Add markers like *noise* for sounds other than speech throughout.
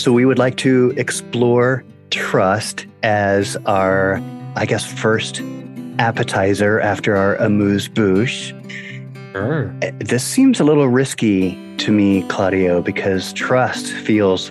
So we would like to explore trust as our, I guess, first appetizer after our amuse bouche. Sure. This seems a little risky to me, Claudio, because trust feels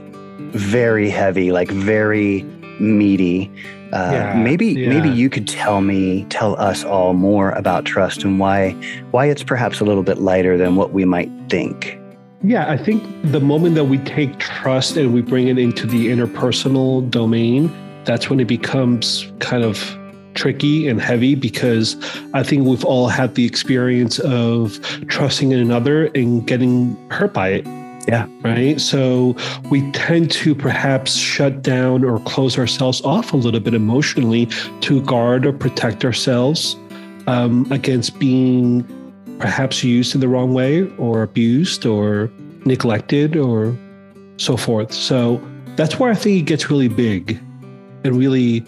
very heavy, like very meaty. Uh, Yeah, maybe yeah. maybe you could tell me, tell us all more about trust and why why it's perhaps a little bit lighter than what we might think. Yeah, I think the moment that we take trust and we bring it into the interpersonal domain, that's when it becomes kind of tricky and heavy because I think we've all had the experience of trusting in another and getting hurt by it. Yeah. Right. So we tend to perhaps shut down or close ourselves off a little bit emotionally to guard or protect ourselves um, against being perhaps used in the wrong way or abused or neglected or so forth. So that's where I think it gets really big and really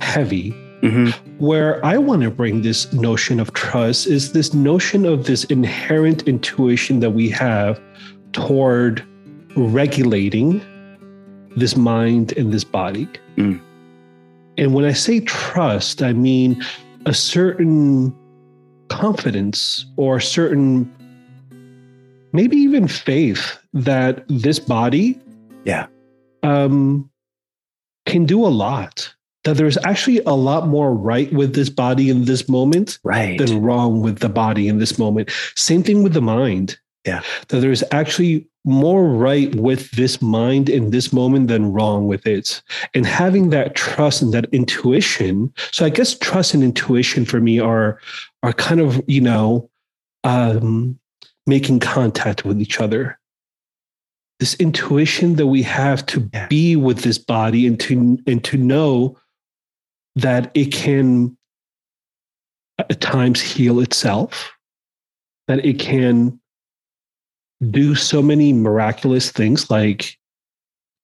heavy. hmm Where I want to bring this notion of trust is this notion of this inherent intuition that we have toward regulating this mind and this body. Mm. And when I say trust, I mean a certain confidence or certain maybe even faith that this body Yeah. um, can do a lot that there's actually a lot more right with this body in this moment Right. than wrong with the body in this moment same thing with the mind Yeah. that there's actually more right with this mind in this moment than wrong with it and having that trust and that intuition so i guess trust and intuition for me are are kind of you know um making contact with each other this intuition that we have to Yeah. be with this body and to and to know that it can at times heal itself that it can do so many miraculous things like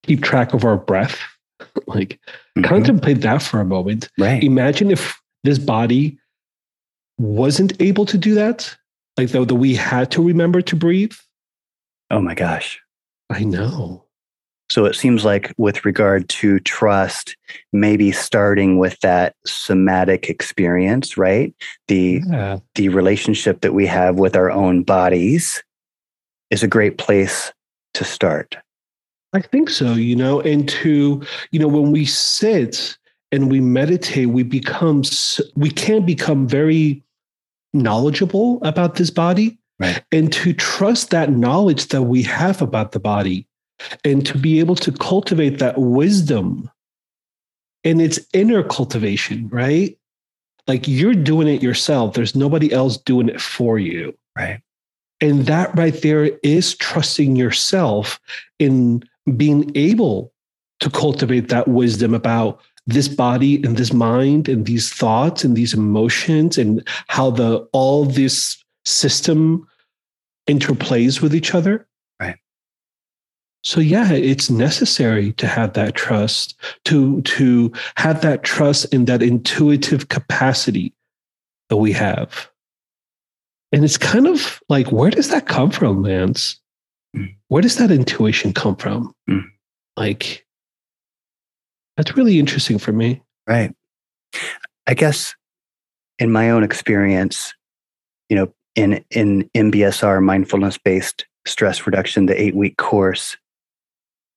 keep track of our breath *laughs* like Mhm. contemplate that for a moment Right. imagine if this body wasn't able to do that like though that we had to remember to breathe Oh my gosh. i know So it seems like, with regard to trust, maybe starting with that somatic experience, right? The yeah the relationship that we have with our own bodies is a great place to start. I think so, you know, and to, you know, when we sit and we meditate, we become, we can become very knowledgeable about this body. Right. And to trust that knowledge that we have about the body and to be able to cultivate that wisdom and its inner cultivation, right? Like you're doing it yourself, there's nobody else doing it for you. Right. And that right there is trusting yourself in being able to cultivate that wisdom about this body and this mind and these thoughts and these emotions and how the all this system interplays with each other. Right. So yeah, it's necessary to have that trust, to to have that trust in that intuitive capacity that we have. And it's kind of like, where does that come from, Lance? Mm. Where does that intuition come from? Mm. Like, that's really interesting for me. Right. I guess in my own experience, you know, in in MBSR mindfulness based stress reduction, the eight week course,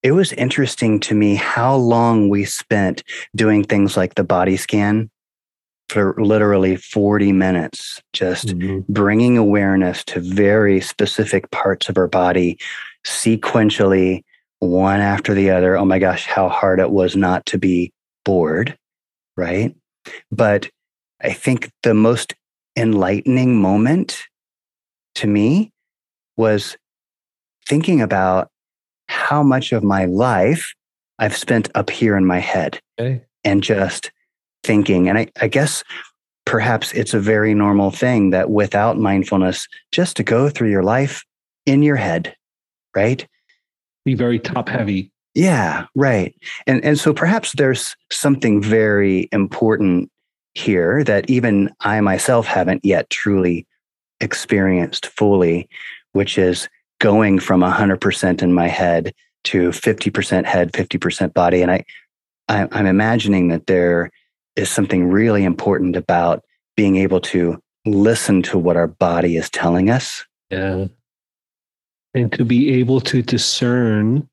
it was interesting to me how long we spent doing things like the body scan for literally 40 minutes, just mm-hmm. bringing awareness to very specific parts of our body sequentially, one after the other. Oh my gosh, how hard it was not to be bored, right? But I think the most enlightening moment to me was thinking about how much of my life I've spent up here in my head Okay. and just thinking. And I, I guess perhaps it's a very normal thing that without mindfulness, just to go through your life in your head, right? Be very top heavy. Yeah, right. And and so perhaps there's something very important here that even I myself haven't yet truly experienced fully, which is going from 100% in my head to 50% head, 50% body. And I, I I'm imagining that there is something really important about being able to listen to what our body is telling us. Yeah. And to be able to discern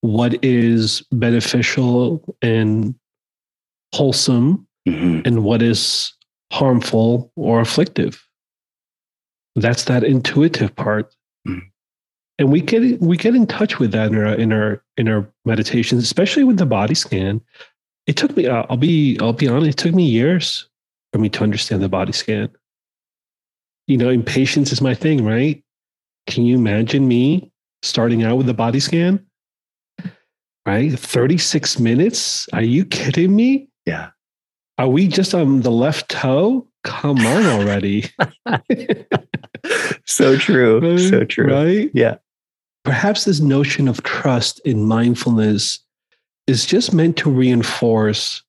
what is beneficial and wholesome mm-hmm. and what is harmful or afflictive. That's that intuitive part. Mm-hmm. And we get we get in touch with that in our in our in our meditations, especially with the body scan. It took me I'll be I'll be honest, it took me years for me to understand the body scan. You know, impatience is my thing, right? Can you imagine me starting out with the body scan? Right? 36 minutes? Are you kidding me? Yeah. Are we just on the left toe? Come on already. *laughs* so true. So true. Right? Yeah. Perhaps this notion of trust in mindfulness is just meant to reinforce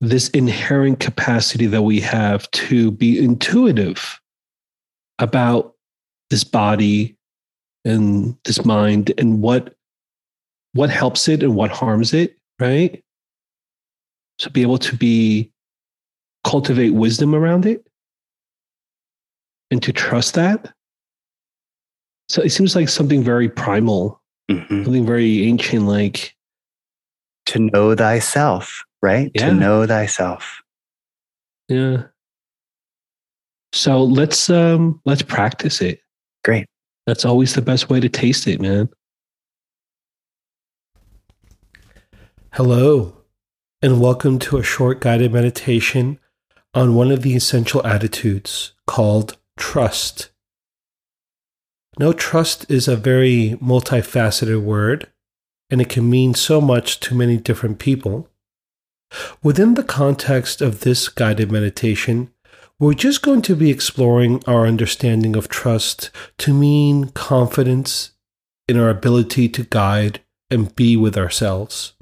this inherent capacity that we have to be intuitive about this body and this mind and what what helps it and what harms it right to be able to be cultivate wisdom around it and to trust that so it seems like something very primal mm-hmm. something very ancient like to know thyself right yeah. to know thyself yeah so let's um let's practice it. Great. That's always the best way to taste it, man. Hello, and welcome to a short guided meditation on one of the essential attitudes called trust. Now, trust is a very multifaceted word, and it can mean so much to many different people. Within the context of this guided meditation, we're just going to be exploring our understanding of trust to mean confidence in our ability to guide and be with ourselves.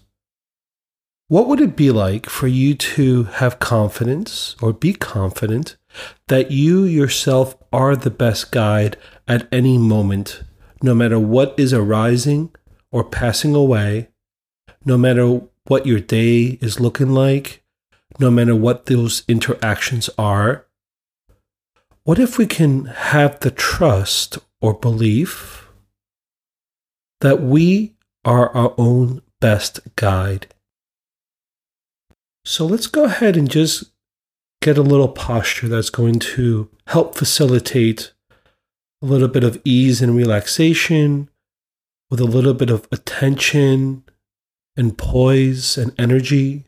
What would it be like for you to have confidence or be confident that you yourself are the best guide at any moment, no matter what is arising or passing away, no matter what your day is looking like, no matter what those interactions are, what if we can have the trust or belief that we are our own best guide? So let's go ahead and just get a little posture that's going to help facilitate a little bit of ease and relaxation with a little bit of attention and poise and energy.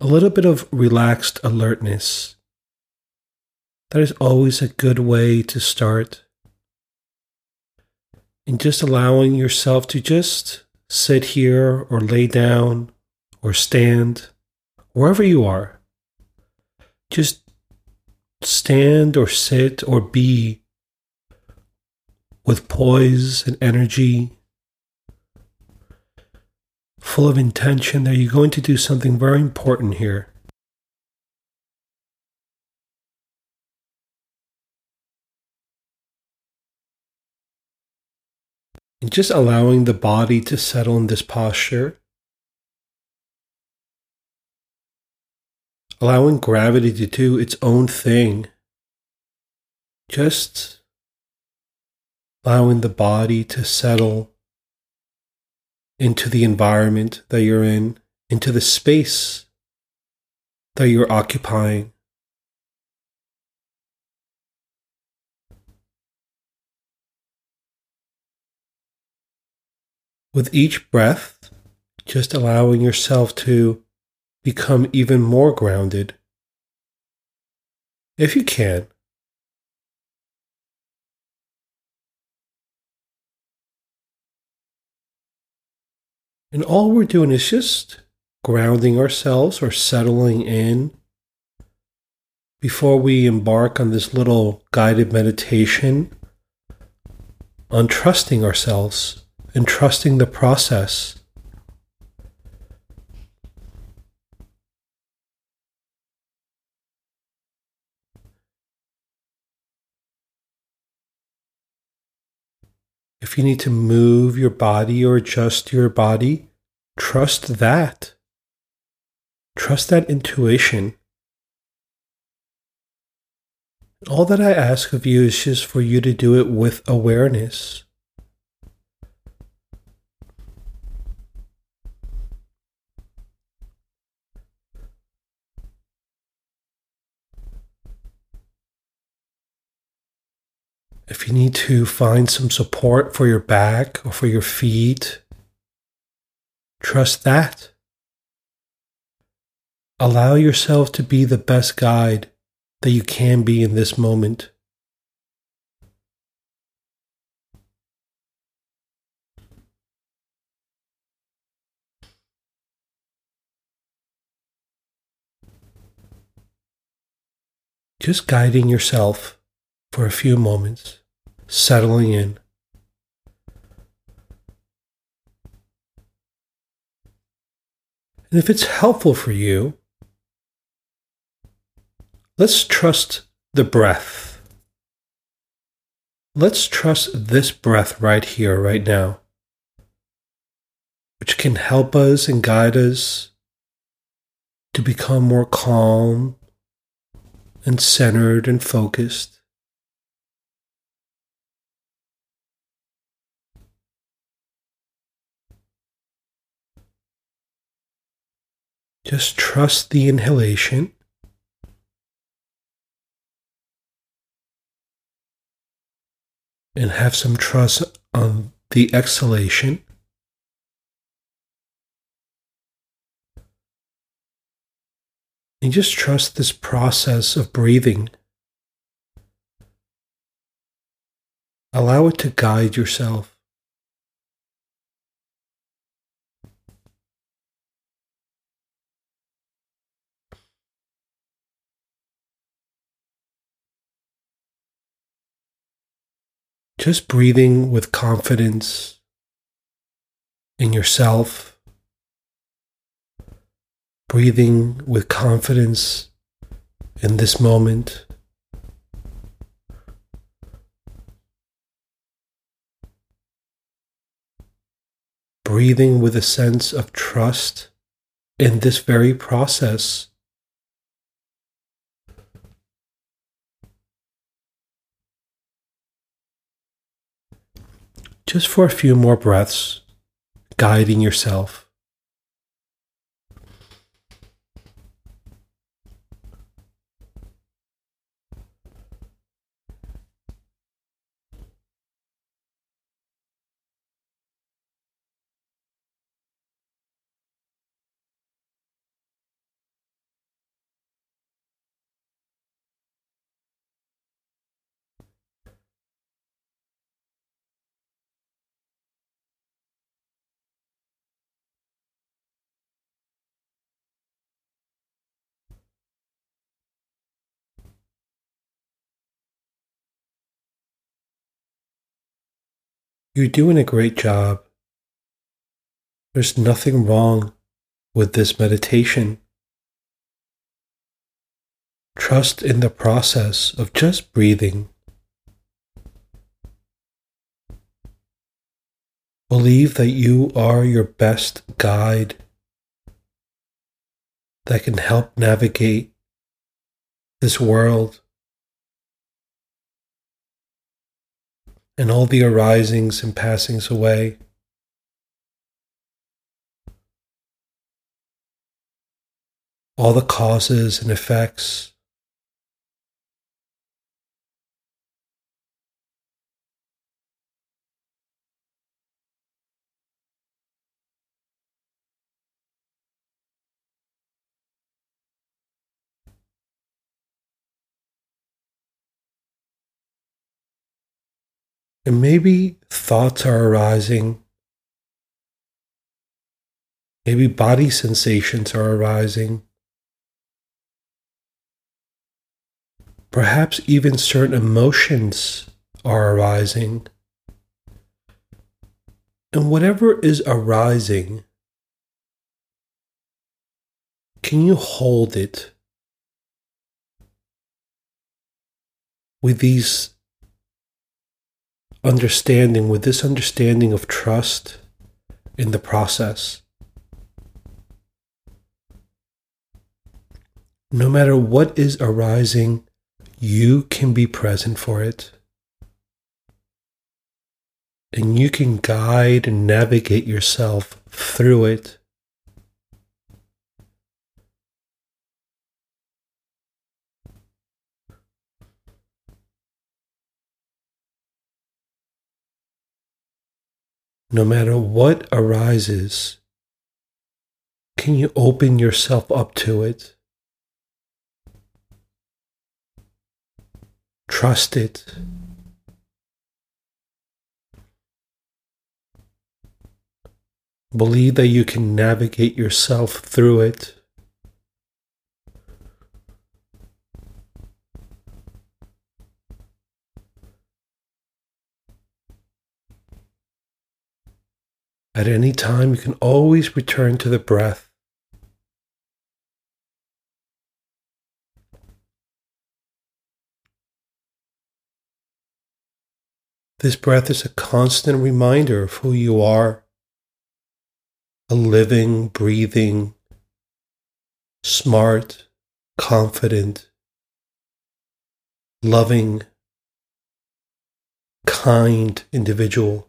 a little bit of relaxed alertness. That is always a good way to start. And just allowing yourself to just sit here or lay down or stand, wherever you are. Just stand or sit or be with poise and energy full of intention that you're going to do something very important here. And just allowing the body to settle in this posture. Allowing gravity to do its own thing. Just allowing the body to settle into the environment that you're in, into the space that you're occupying. With each breath, just allowing yourself to become even more grounded. If you can, And all we're doing is just grounding ourselves or settling in before we embark on this little guided meditation on trusting ourselves and trusting the process. If you need to move your body or adjust your body, trust that. Trust that intuition. All that I ask of you is just for you to do it with awareness. If you need to find some support for your back or for your feet, trust that. Allow yourself to be the best guide that you can be in this moment. Just guiding yourself for a few moments, settling in. And if it's helpful for you, let's trust the breath. Let's trust this breath right here, right now, which can help us and guide us to become more calm and centered and focused. Just trust the inhalation. And have some trust on the exhalation. And just trust this process of breathing. Allow it to guide yourself. Just breathing with confidence in yourself, breathing with confidence in this moment. Breathing with a sense of trust in this very process. Just for a few more breaths, guiding yourself. You're doing a great job. There's nothing wrong with this meditation. Trust in the process of just breathing. Believe that you are your best guide that can help navigate this world and all the arisings and passings away. All the causes and effects. And maybe thoughts are arising. Maybe body sensations are arising. Perhaps even certain emotions are arising. And whatever is arising, can you hold it with these understanding, with this understanding of trust in the process, no matter what is arising, you can be present for it. And you can guide and navigate yourself through it. No matter what arises, can you open yourself up to it? Trust it. Believe that you can navigate yourself through it. At any time, you can always return to the breath. This breath is a constant reminder of who you are a living, breathing, smart, confident, loving, kind individual.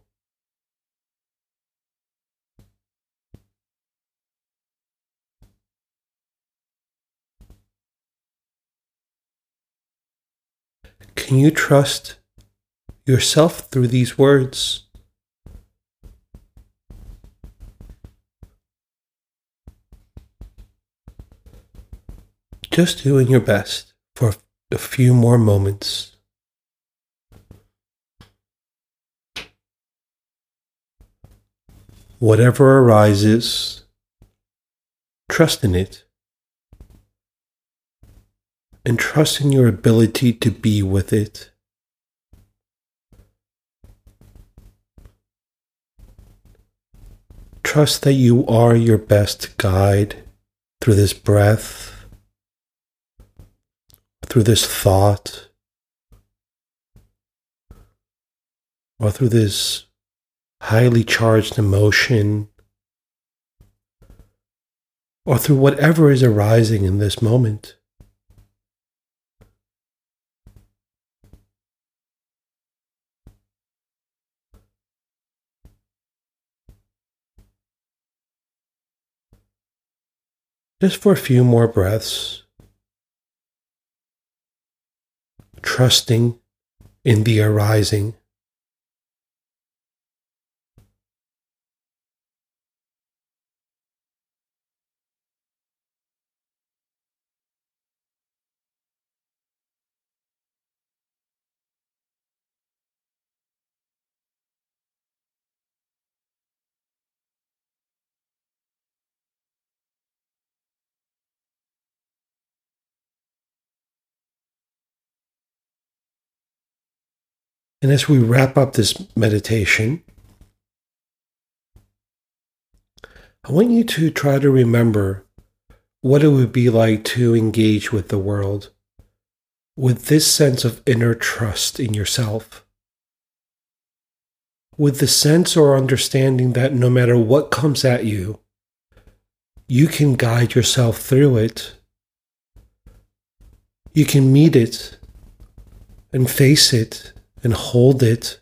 Can you trust yourself through these words? Just doing your best for a few more moments. Whatever arises, trust in it and trust in your ability to be with it. Trust that you are your best guide through this breath, through this thought, or through this highly charged emotion, or through whatever is arising in this moment. Just for a few more breaths, trusting in the arising. And as we wrap up this meditation, I want you to try to remember what it would be like to engage with the world with this sense of inner trust in yourself. With the sense or understanding that no matter what comes at you, you can guide yourself through it. You can meet it and face it and hold it.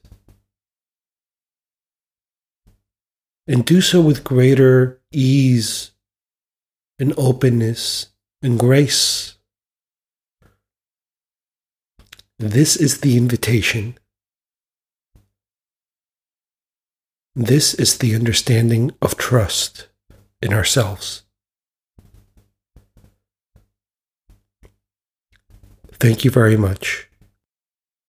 And do so with greater ease and openness and grace. This is the invitation. This is the understanding of trust in ourselves. Thank you very much.